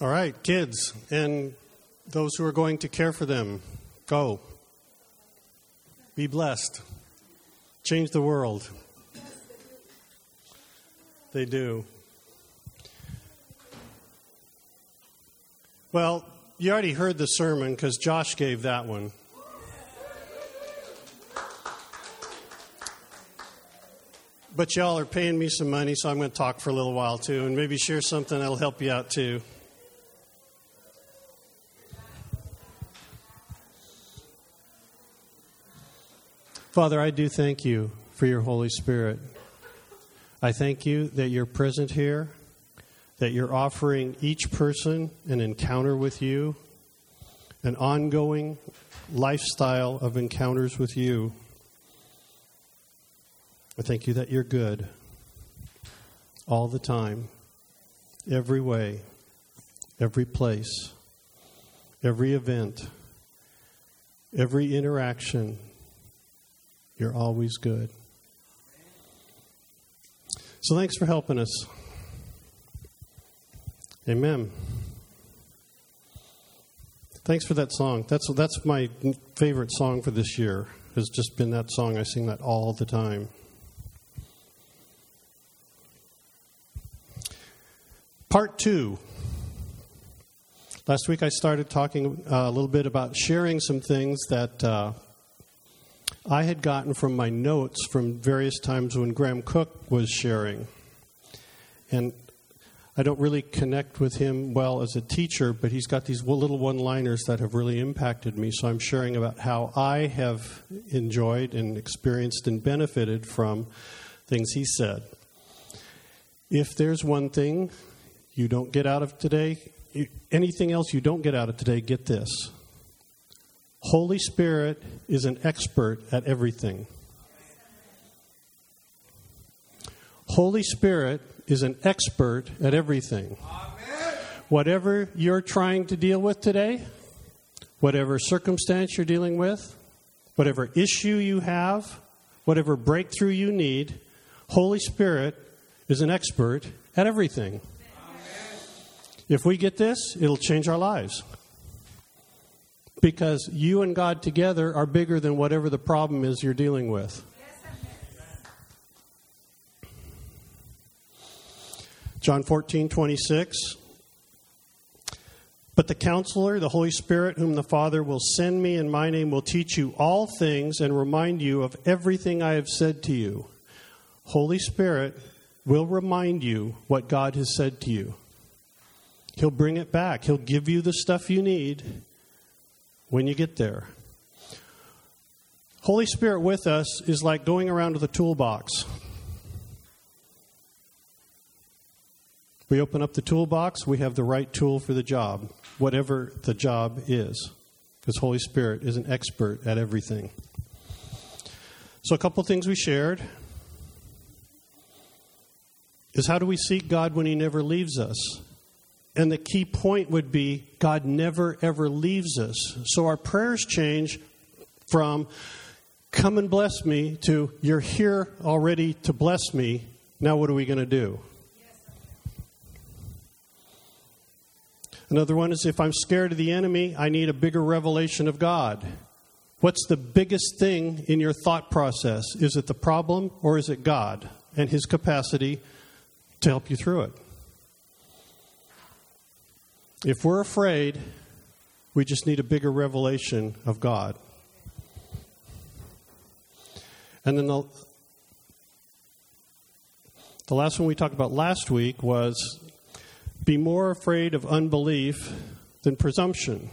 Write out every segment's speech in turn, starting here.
All right, kids, and those who are going to care for them, go. Be blessed. Change the world. They do. Well, you already heard the sermon because Josh gave that one. But y'all are paying me some money, so I'm going to talk for a little while too, and maybe share something that'll help you out too. Father, I do thank you for your Holy Spirit. I thank you that you're present here, that you're offering each person an encounter with you, an ongoing lifestyle of encounters with you. I thank you that you're good all the time, every way, every place, every event, every interaction. You're always good. So thanks for helping us. Amen. Thanks for that song. That's that's my favorite song for this year. Has just been that song. I sing that all the time. Part two. Last week I started talking uh, a little bit about sharing some things that uh, I had gotten from my notes from various times when Graham Cooke was sharing. And I don't really connect with him well as a teacher, but he's got these little one liners that have really impacted me. So I'm sharing about how I have enjoyed and experienced and benefited from things he said. If there's one thing you don't get out of today, anything else you don't get out of today, get this Holy Spirit is an expert at everything. Holy Spirit is an expert at everything. Amen. Whatever you're trying to deal with today, whatever circumstance you're dealing with, whatever issue you have, whatever breakthrough you need, Holy Spirit is an expert at everything. Amen. If we get this, it'll change our lives because you and God together are bigger than whatever the problem is you're dealing with. John 14, 26. But the counselor, the Holy Spirit, whom the Father will send me in my name, will teach you all things and remind you of everything I have said to you. Holy Spirit will remind you what God has said to you. He'll bring it back. He'll give you the stuff you need when you get there. Holy Spirit with us is like going around with a toolbox. We open up the toolbox, we have the right tool for the job, whatever the job is, because Holy Spirit is an expert at everything. So, a couple things we shared is how do we seek God when He never leaves us? And the key point would be God never ever leaves us. So our prayers change from come and bless me to you're here already to bless me. Now what are we going to do? Another one is if I'm scared of the enemy, I need a bigger revelation of God. What's the biggest thing in your thought process? Is it the problem or is it God and his capacity to help you through it? If we're afraid, we just need a bigger revelation of God. And then the, the last one we talked about last week was be more afraid of unbelief than presumption.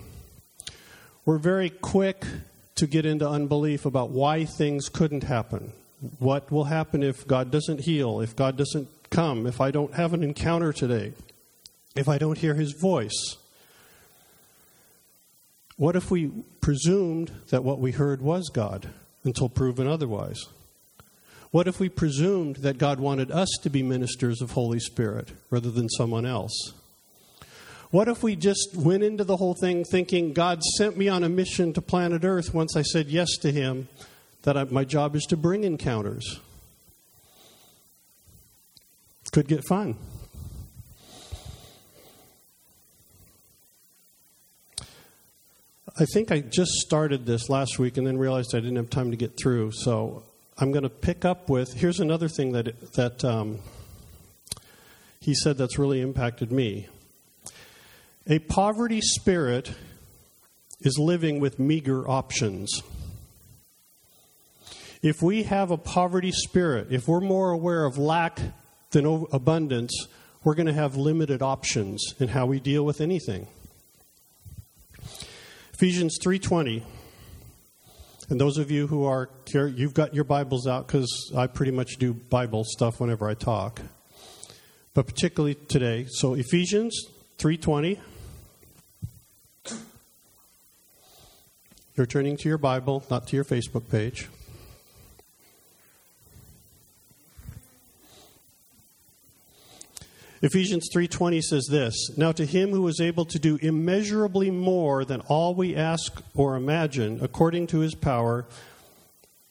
We're very quick to get into unbelief about why things couldn't happen. What will happen if God doesn't heal, if God doesn't come, if I don't have an encounter today? If I don't hear his voice? What if we presumed that what we heard was God until proven otherwise? What if we presumed that God wanted us to be ministers of Holy Spirit rather than someone else? What if we just went into the whole thing thinking God sent me on a mission to planet Earth once I said yes to Him, that I, my job is to bring encounters? Could get fun. I think I just started this last week and then realized I didn't have time to get through. So I'm going to pick up with here's another thing that that um, he said that's really impacted me. A poverty spirit is living with meager options. If we have a poverty spirit, if we're more aware of lack than abundance, we're going to have limited options in how we deal with anything. Ephesians 3:20 and those of you who are here, you've got your Bibles out because I pretty much do Bible stuff whenever I talk. But particularly today. So Ephesians 3:20 You're turning to your Bible, not to your Facebook page. Ephesians 3:20 says this, "Now to him who is able to do immeasurably more than all we ask or imagine, according to his power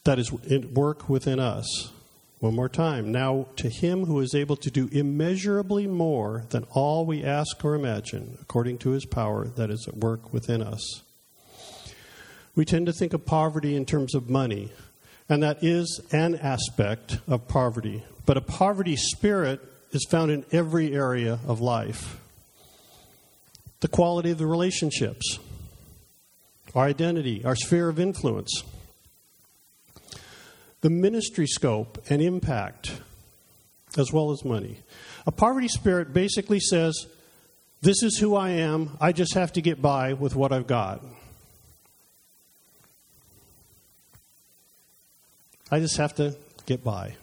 that is at work within us." One more time. Now to him who is able to do immeasurably more than all we ask or imagine, according to his power that is at work within us. We tend to think of poverty in terms of money, and that is an aspect of poverty. But a poverty spirit is found in every area of life the quality of the relationships, our identity, our sphere of influence, the ministry scope and impact, as well as money. A poverty spirit basically says, This is who I am, I just have to get by with what I've got. I just have to get by.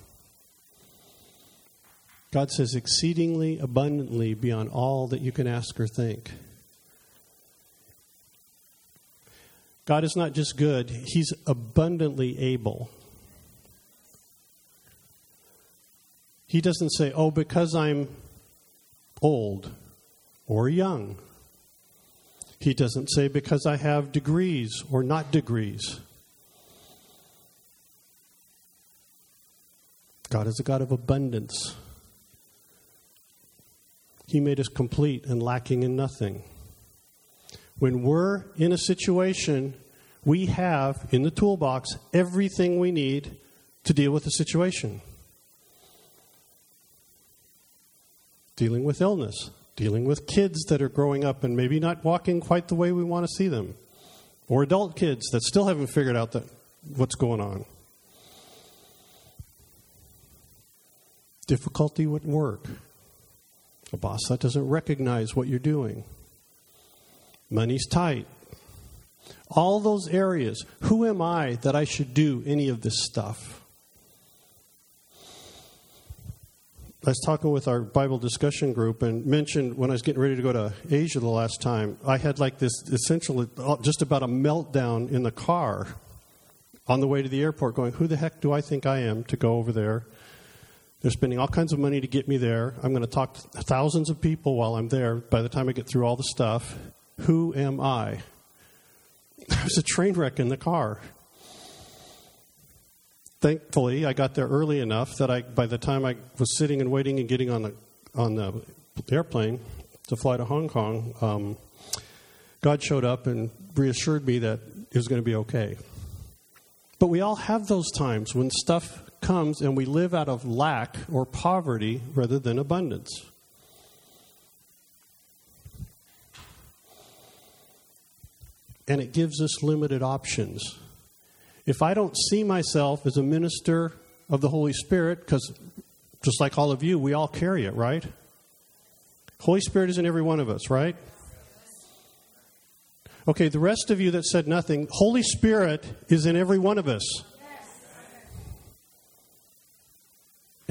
God says, exceedingly abundantly beyond all that you can ask or think. God is not just good, He's abundantly able. He doesn't say, oh, because I'm old or young. He doesn't say, because I have degrees or not degrees. God is a God of abundance. He made us complete and lacking in nothing. When we're in a situation, we have in the toolbox everything we need to deal with the situation. Dealing with illness, dealing with kids that are growing up and maybe not walking quite the way we want to see them, or adult kids that still haven't figured out that, what's going on. Difficulty with work, a boss that doesn't recognize what you're doing. Money's tight. All those areas. Who am I that I should do any of this stuff? I was talking with our Bible discussion group and mentioned when I was getting ready to go to Asia the last time, I had like this essentially uh, just about a meltdown in the car on the way to the airport going, Who the heck do I think I am to go over there they're spending all kinds of money to get me there. I'm going to talk to thousands of people while I'm there. By the time I get through all the stuff, who am I? There was a train wreck in the car. Thankfully, I got there early enough that I, by the time I was sitting and waiting and getting on the on the airplane to fly to Hong Kong, um, God showed up and reassured me that it was going to be okay. But we all have those times when stuff comes and we live out of lack or poverty rather than abundance. And it gives us limited options. If I don't see myself as a minister of the Holy Spirit, because just like all of you, we all carry it, right? Holy Spirit is in every one of us, right? Okay, the rest of you that said nothing, Holy Spirit is in every one of us.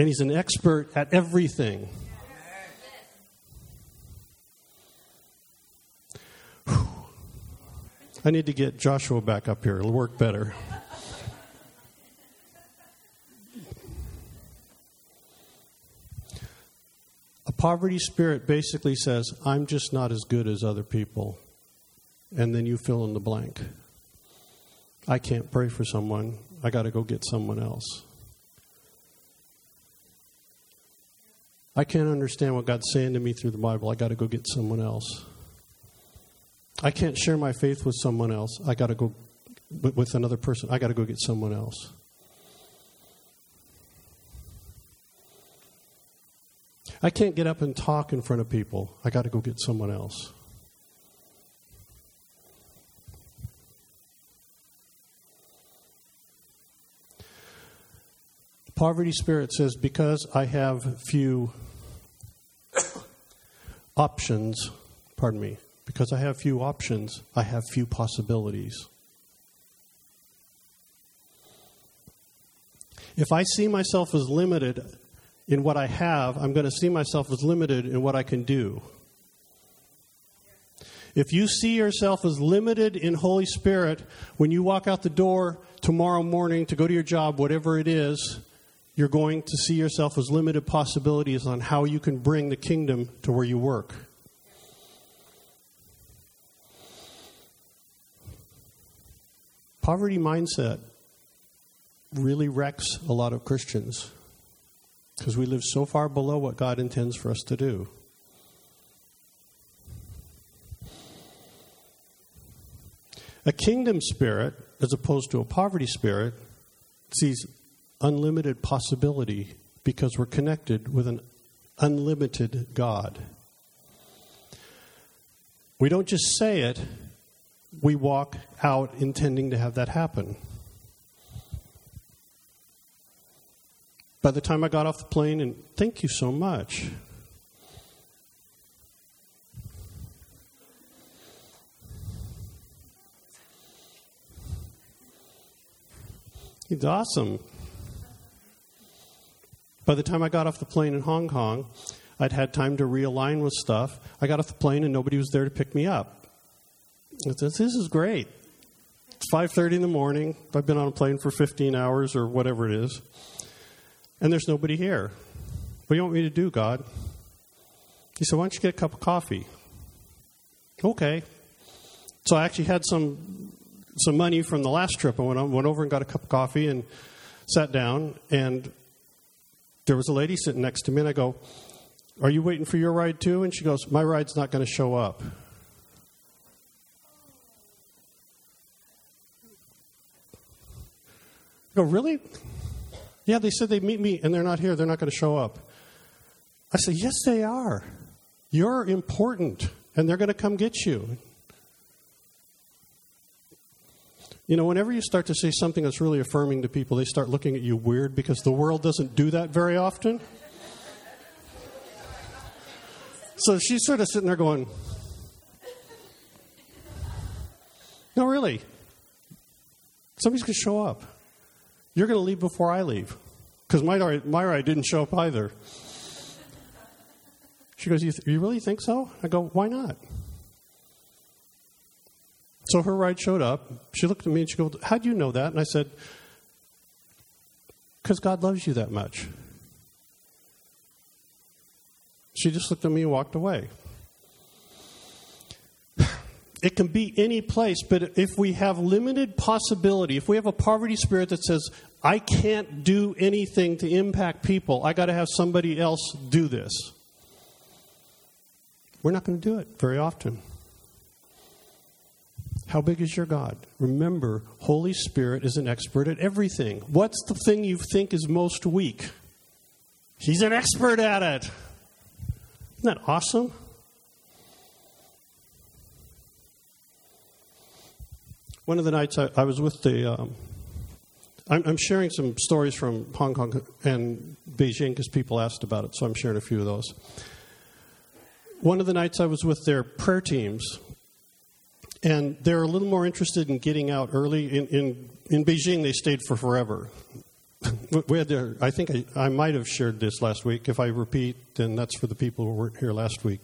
And he's an expert at everything. I need to get Joshua back up here. It'll work better. A poverty spirit basically says, I'm just not as good as other people. And then you fill in the blank. I can't pray for someone. I got to go get someone else. I can't understand what God's saying to me through the Bible. I got to go get someone else. I can't share my faith with someone else. I got to go with another person. I got to go get someone else. I can't get up and talk in front of people. I got to go get someone else. Poverty spirit says, because I have few options, pardon me, because I have few options, I have few possibilities. If I see myself as limited in what I have, I'm going to see myself as limited in what I can do. If you see yourself as limited in Holy Spirit when you walk out the door tomorrow morning to go to your job, whatever it is, you're going to see yourself as limited possibilities on how you can bring the kingdom to where you work. Poverty mindset really wrecks a lot of Christians because we live so far below what God intends for us to do. A kingdom spirit, as opposed to a poverty spirit, sees unlimited possibility because we're connected with an unlimited God. We don't just say it, we walk out intending to have that happen. By the time I got off the plane, and thank you so much. He's awesome. By the time I got off the plane in Hong Kong, I'd had time to realign with stuff. I got off the plane and nobody was there to pick me up. I Said, this is great. It's 5:30 in the morning. I've been on a plane for 15 hours or whatever it is. And there's nobody here. What do you want me to do, God? He said, Why don't you get a cup of coffee? Okay. So I actually had some some money from the last trip. I went, went over and got a cup of coffee and sat down. And there was a lady sitting next to me, and I go, Are you waiting for your ride too? And she goes, My ride's not going to show up. I go, Really? Yeah, they said they'd meet me and they're not here. They're not going to show up. I said, Yes, they are. You're important and they're going to come get you. You know, whenever you start to say something that's really affirming to people, they start looking at you weird because the world doesn't do that very often. So she's sort of sitting there going, No, really. Somebody's going to show up. You're going to leave before I leave. Because my, my ride didn't show up either. She goes, you, th- you really think so? I go, Why not? So her ride showed up. She looked at me and she goes, How do you know that? And I said, Because God loves you that much. She just looked at me and walked away. It can be any place, but if we have limited possibility, if we have a poverty spirit that says, I can't do anything to impact people, I got to have somebody else do this, we're not going to do it very often. How big is your God? Remember, Holy Spirit is an expert at everything. What's the thing you think is most weak? He's an expert at it. Isn't that awesome? One of the nights I, I was with the. Um, I'm, I'm, sharing some stories from Hong Kong and Beijing because people asked about it, so I'm sharing a few of those. One of the nights I was with their prayer teams, and they're a little more interested in getting out early. In, in, in Beijing, they stayed for forever. we had their, I think I, I might have shared this last week. If I repeat, then that's for the people who weren't here last week.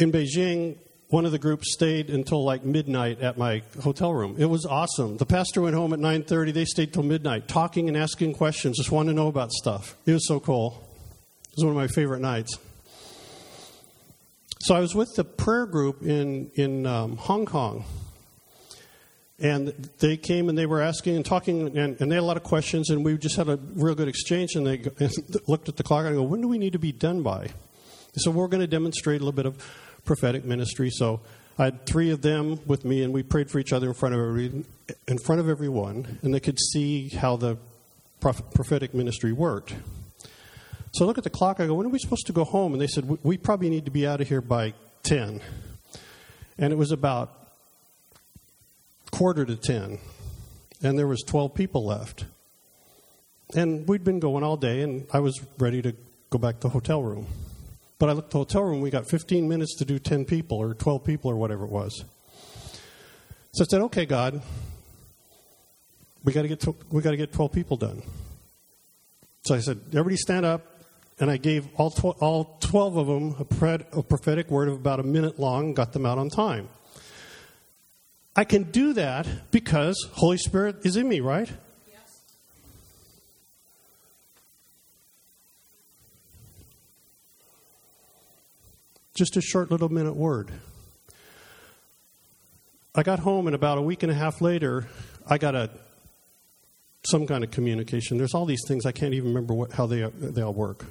In Beijing, one of the groups stayed until like midnight at my hotel room. It was awesome. The pastor went home at 9:30. They stayed till midnight, talking and asking questions, just wanting to know about stuff. It was so cool. It was one of my favorite nights. So I was with the prayer group in in um, Hong Kong, and they came and they were asking and talking, and, and, they had a lot of questions, and we just had a real good exchange. And they looked at the clock and I go, "When do we need to be done by?" Said, "We're going to demonstrate a little bit of." prophetic ministry. So I had three of them with me, and we prayed for each other in front of every, in front of everyone, and they could see how the prophetic ministry worked. So I look at the clock. I go, when are we supposed to go home? And they said, we probably need to be out of here by 10. And it was about quarter to 10. And there was 12 people left. And we'd been going all day, and I was ready to go back to the hotel room. But I looked at the hotel room, we got 15 minutes to do 10 people or 12 people or whatever it was. So I said, okay, God, we got to get we got to get 12 people done. So I said, everybody stand up, and I gave all, tw- all 12 of them a, pred- a prophetic word of about a minute long, got them out on time. I can do that because Holy Spirit is in me, right? Yes. Just a short little minute word. I got home, and about a week and a half later, I got a some kind of communication. There's all these things I can't even remember what, how they they all work.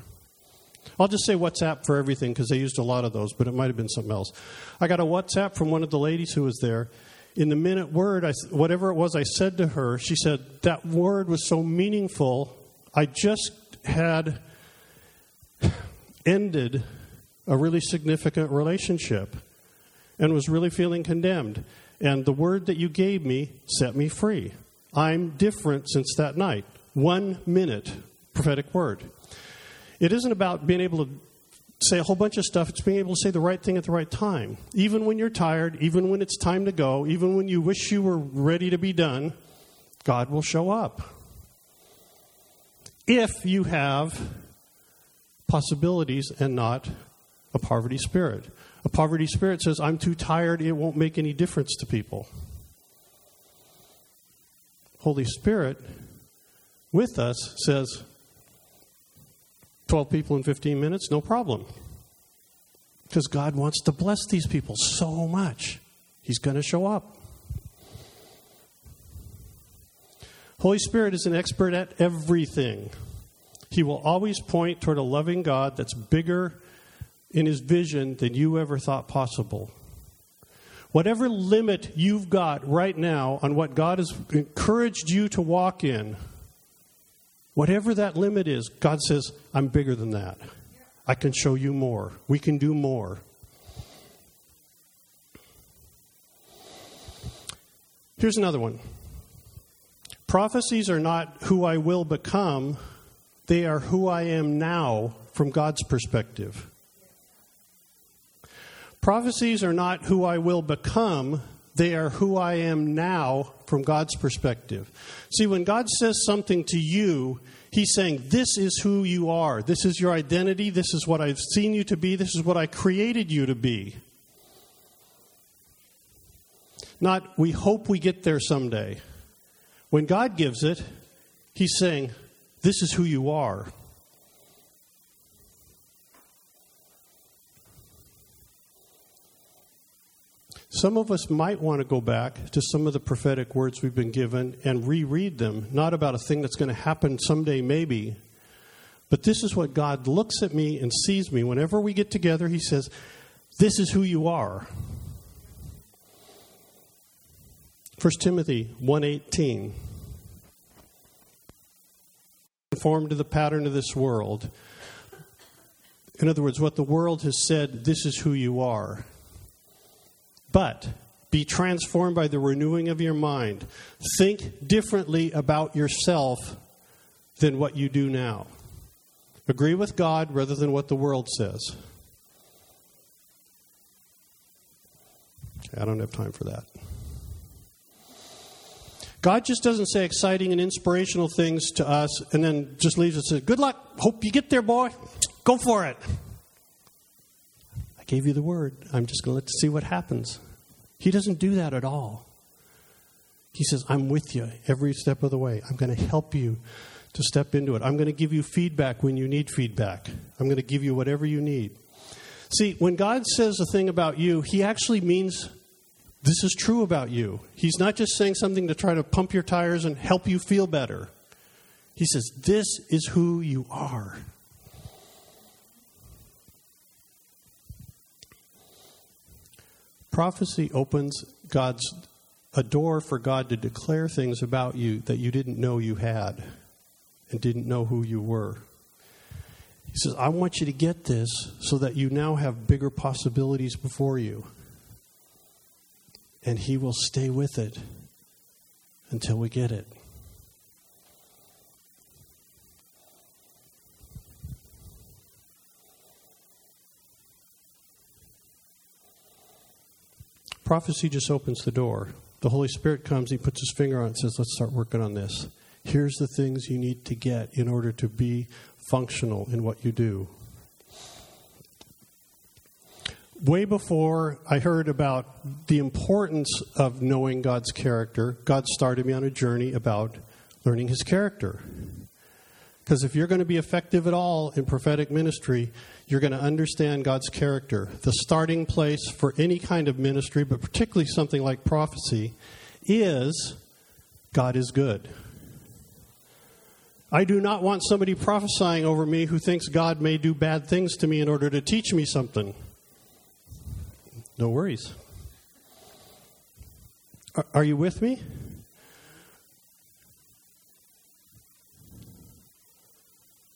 I'll just say WhatsApp for everything because they used a lot of those, but it might have been something else. I got a WhatsApp from one of the ladies who was there. In the minute word, I, whatever it was I said to her, she said, That word was so meaningful. I just had ended a really significant relationship and was really feeling condemned. And the word that you gave me set me free. I'm different since that night. One minute prophetic word. It isn't about being able to say a whole bunch of stuff, it's being able to say the right thing at the right time. Even when you're tired, even when it's time to go, even when you wish you were ready to be done, God will show up. If you have possibilities and not a poverty spirit. A poverty spirit says, I'm too tired, it won't make any difference to people. Holy Spirit with us says, 12 people in 15 minutes, no problem. Because God wants to bless these people so much. He's going to show up. Holy Spirit is an expert at everything. He will always point toward a loving God that's bigger in his vision than you ever thought possible. Whatever limit you've got right now on what God has encouraged you to walk in, Whatever that limit is, God says, I'm bigger than that. I can show you more. We can do more. Here's another one prophecies are not who I will become, they are who I am now from God's perspective. Prophecies are not who I will become, they are who I am now from God's perspective. See, when God says something to you, He's saying, This is who you are. This is your identity. This is what I've seen you to be. This is what I created you to be. Not, we hope we get there someday. When God gives it, He's saying, This is who you are. Some of us might want to go back to some of the prophetic words we've been given and reread them, not about a thing that's going to happen someday, maybe, but this is what God looks at me and sees me. Whenever we get together, He says, This is who you are. 1 Timothy 1:18 conform to the pattern of this world. In other words, what the world has said, this is who you are. But be transformed by the renewing of your mind. Think differently about yourself than what you do now. Agree with God rather than what the world says. I don't have time for that. God just doesn't say exciting and inspirational things to us and then just leaves us and says, Good luck. Hope you get there, boy. Go for it gave you the word. I'm just going to let you see what happens. He doesn't do that at all. He says, I'm with you every step of the way. I'm going to help you to step into it. I'm going to give you feedback when you need feedback. I'm going to give you whatever you need. See, when God says a thing about you, He actually means this is true about you. He's not just saying something to try to pump your tires and help you feel better. He says, This is who you are. Prophecy opens God's a door for God to declare things about you that you didn't know you had and didn't know who you were. He says, I want you to get this so that you now have bigger possibilities before you. And He will stay with it until we get it. Prophecy just opens the door. The Holy Spirit comes, He puts His finger on it and says, Let's start working on this. Here's the things you need to get in order to be functional in what you do. Way before I heard about the importance of knowing God's character, God started me on a journey about learning His character. Because if you're going to be effective at all in prophetic ministry, you're going to understand God's character. The starting place for any kind of ministry, but particularly something like prophecy, is God is good. I do not want somebody prophesying over me who thinks God may do bad things to me in order to teach me something. No worries. Are, you with me?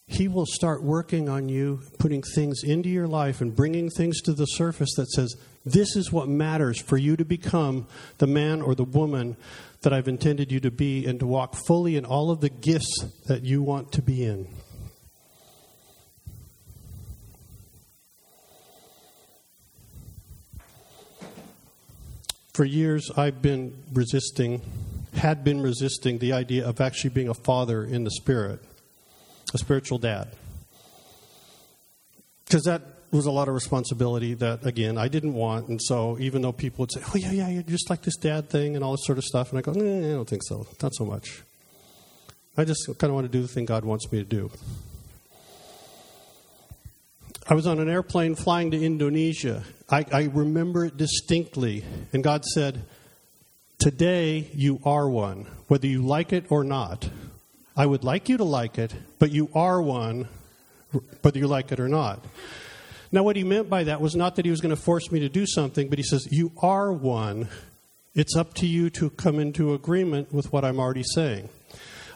He will start working on you, putting things into your life and bringing things to the surface that says, This is what matters for you to become the man or the woman that I've intended you to be and to walk fully in all of the gifts that you want to be in. For years, I've been resisting, had been resisting the idea of actually being a father in the spirit, a spiritual dad. Because that was a lot of responsibility that, again, I didn't want. And so, even though people would say, oh, yeah, yeah, you're just like this dad thing and all this sort of stuff, and I go, nah, I don't think so. Not so much. I just kind of want to do the thing God wants me to do. I was on an airplane flying to Indonesia. I, I remember it distinctly. And God said, Today you are one, whether you like it or not. I would like you to like it, but you are one, whether you like it or not. Now, what he meant by that was not that he was going to force me to do something, but he says, You are one. It's up to you to come into agreement with what I'm already saying.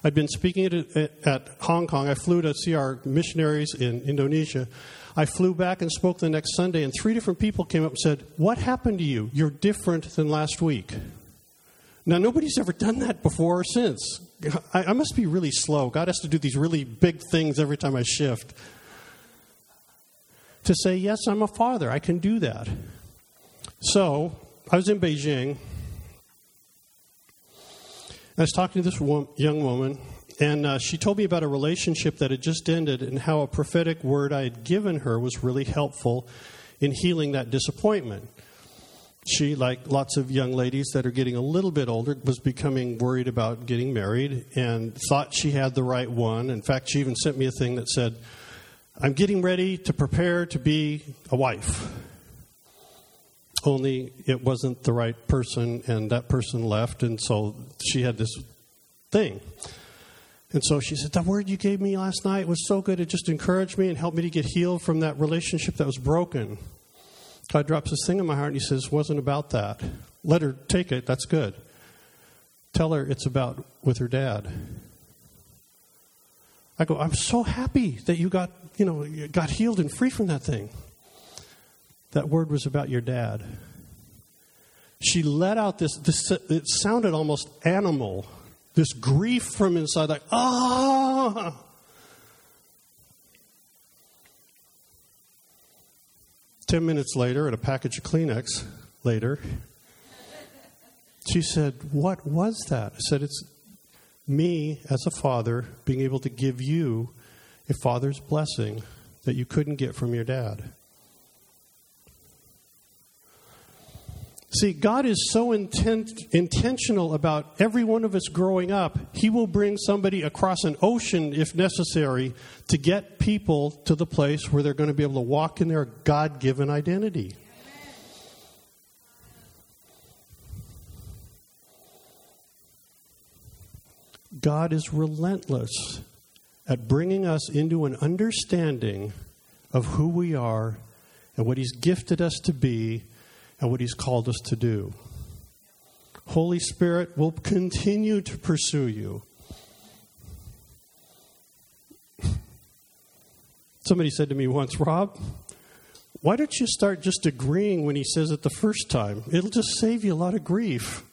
I'd been speaking at, at, at, Hong Kong. I flew to see our missionaries in Indonesia. I flew back and spoke the next Sunday, and three different people came up and said, What happened to you? You're different than last week. Now, nobody's ever done that before or since. I, I must be really slow. God has to do these really big things every time I shift to say, Yes, I'm a father. I can do that. So I was in Beijing. I was talking to this young woman, and uh, she told me about a relationship that had just ended and how a prophetic word I had given her was really helpful in healing that disappointment. She, like lots of young ladies that are getting a little bit older, was becoming worried about getting married and thought she had the right one. In fact, she even sent me a thing that said, I'm getting ready to prepare to be a wife. Only it wasn't the right person, and that person left, and so she had this thing. And so she said, The word you gave me last night was so good, it just encouraged me and helped me to get healed from that relationship that was broken. God drops this thing in my heart, and He says, wasn't about that. Let her take it, that's good. Tell her it's about with her dad. I go, I'm so happy that you got you know, got healed and free from that thing. That word was about your dad. She let out this, this it sounded almost animal, this grief from inside, like, ah. Ten minutes later, at a package of Kleenex later, she said, What was that? I said, It's me as a father being able to give you a father's blessing that you couldn't get from your dad. See, God is so intent, intentional about every one of us growing up, He will bring somebody across an ocean if necessary to get people to the place where they're going to be able to walk in their God given identity. God is relentless at bringing us into an understanding of who we are and what He's gifted us to be and what He's called us to do. Holy Spirit will continue to pursue you. Somebody said to me once, Rob, why don't you start just agreeing when he says it the first time? It'll just save you a lot of grief.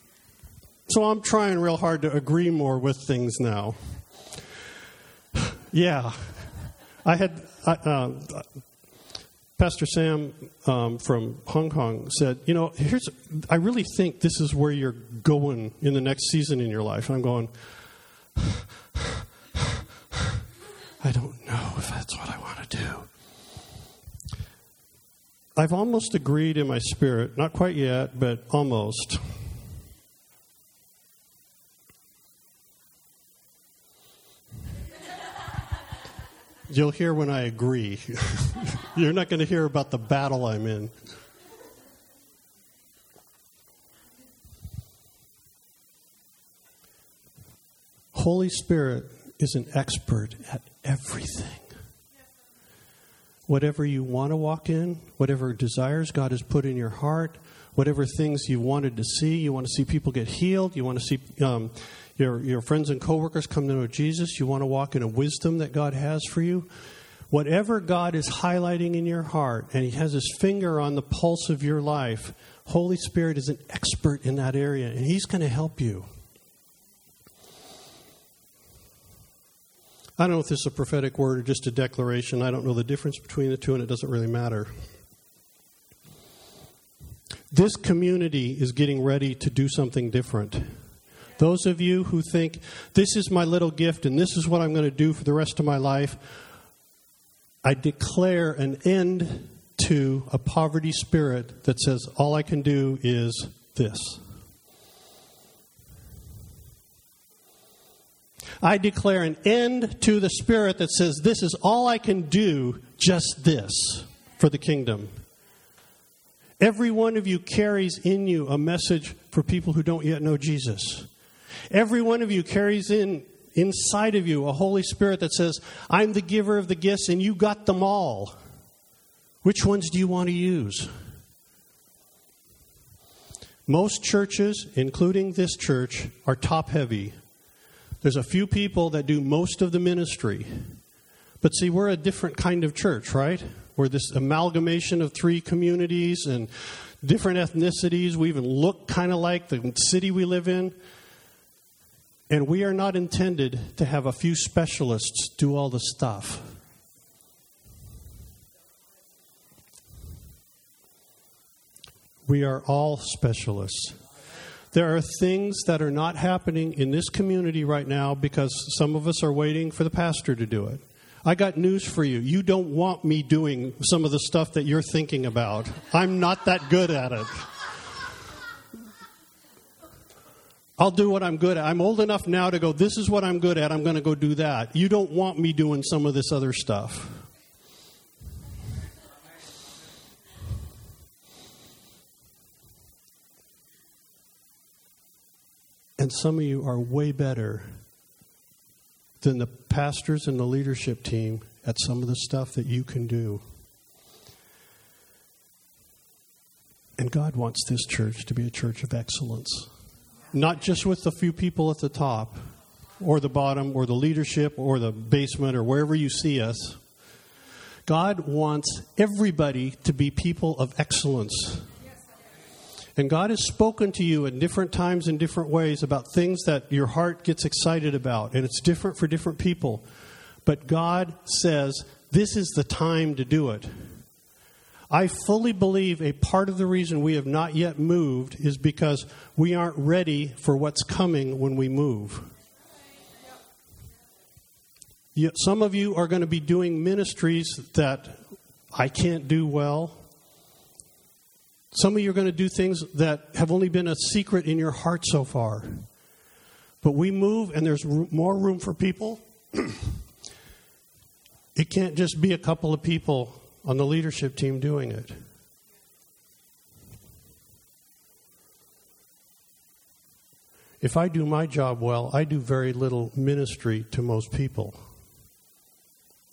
So I'm trying real hard to agree more with things now. yeah. I had. Uh, Pastor Sam um, from Hong Kong said, "You know, here's. I really think this is where you're going in the next season in your life." I'm going. I don't know if that's what I want to do. I've almost agreed in my spirit, not quite yet, but almost. You'll hear when I agree. You're not going to hear about the battle I'm in. Holy Spirit is an expert at everything. Whatever you want to walk in, whatever desires God has put in your heart, whatever things you wanted to see, you want to see people get healed, you want to see um, your, your friends and coworkers come to know Jesus, you want to walk in a wisdom that God has for you. Whatever God is highlighting in your heart, and He has His finger on the pulse of your life, Holy Spirit is an expert in that area, and He's going to help you. I don't know if this is a prophetic word or just a declaration. I don't know the difference between the two, and it doesn't really matter. This community is getting ready to do something different. Those of you who think, this is my little gift and this is what I'm going to do for the rest of my life, I declare an end to a poverty spirit that says, all I can do is this. I declare an end to the spirit that says, This is all I can do, just this for the kingdom. Every one of you carries in you a message for people who don't yet know Jesus. Every one of you carries in inside of you a Holy Spirit that says, I'm the giver of the gifts and you got them all. Which ones do you want to use? Most churches, including this church, are top heavy. There's a few people that do most of the ministry. But see, we're a different kind of church, right? We're this amalgamation of three communities and different ethnicities. We even look kind of like the city we live in. And we are not intended to have a few specialists do all the stuff. We are all specialists. There are things that are not happening in this community right now because some of us are waiting for the pastor to do it. I got news for you. You don't want me doing some of the stuff that you're thinking about. I'm not that good at it. I'll do what I'm good at. I'm old enough now to go, this is what I'm good at. I'm going to go do that. You don't want me doing some of this other stuff. And some of you are way better than the pastors and the leadership team at some of the stuff that you can do. And God wants this church to be a church of excellence. Not just with the few people at the top or the bottom or the leadership or the basement or wherever you see us. God wants everybody to be people of excellence. And God has spoken to you in different times in different ways about things that your heart gets excited about, and it's different for different people. But God says, this is the time to do it. I fully believe a part of the reason we have not yet moved is because we aren't ready for what's coming when we move. some of you are going to be doing ministries that I can't do well. Some of you are going to do things that have only been a secret in your heart so far. But we move, and there's more room for people. it can't just be a couple of people on the leadership team doing it. If I do my job well, I do very little ministry to most people.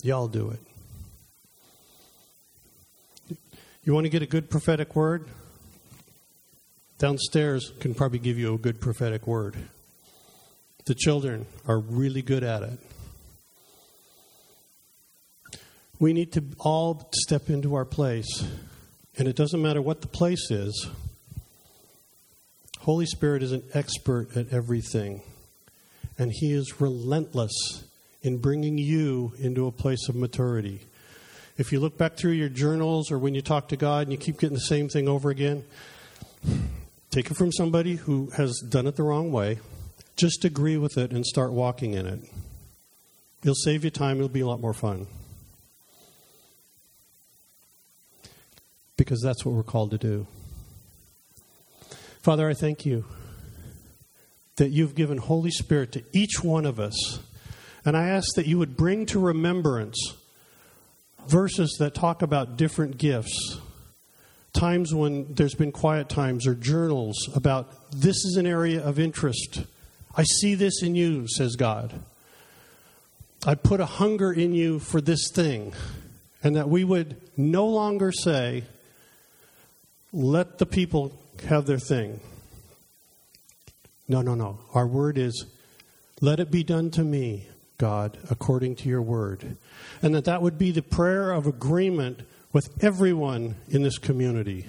Y'all do it. You want to get a good prophetic word? downstairs can probably give you a good prophetic word. The children are really good at it. We need to all step into our place. And it doesn't matter what the place is. Holy Spirit is an expert at everything. And He is relentless in bringing you into a place of maturity. If you look back through your journals or when you talk to God and you keep getting the same thing over again, take it from somebody who has done it the wrong way. Just agree with it and start walking in it. It'll save you time, it'll be a lot more fun. Because that's what we're called to do. Father, I thank you that you've given Holy Spirit to each one of us. And I ask that you would bring to remembrance verses that talk about different gifts, times when there's been quiet times, or journals about this is an area of interest. I see this in you, says God. I put a hunger in you for this thing. And that we would no longer say, let the people have their thing. No, no, no. Our word is, let it be done to me, God, according to your word. And that that would be the prayer of agreement with everyone in this community.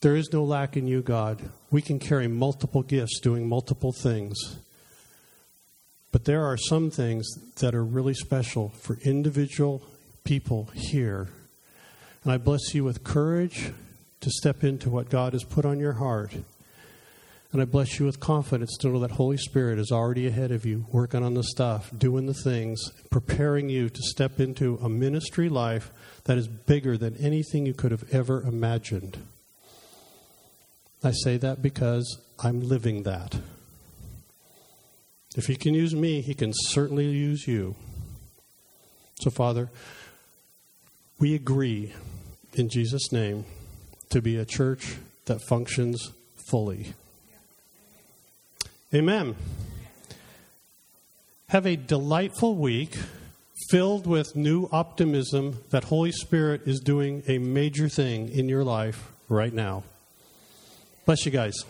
There is no lack in you, God. We can carry multiple gifts doing multiple things. But there are some things that are really special for individual people here and I bless you with courage to step into what God has put on your heart. And I bless you with confidence to know that Holy Spirit is already ahead of you, working on the stuff, doing the things, preparing you to step into a ministry life that is bigger than anything you could have ever imagined. I say that because I'm living that. If He can use me, He can certainly use you. So, Father, we agree in Jesus' name to be a church that functions fully. Amen. Have a delightful week filled with new optimism that Holy Spirit is doing a major thing in your life right now. Bless you guys.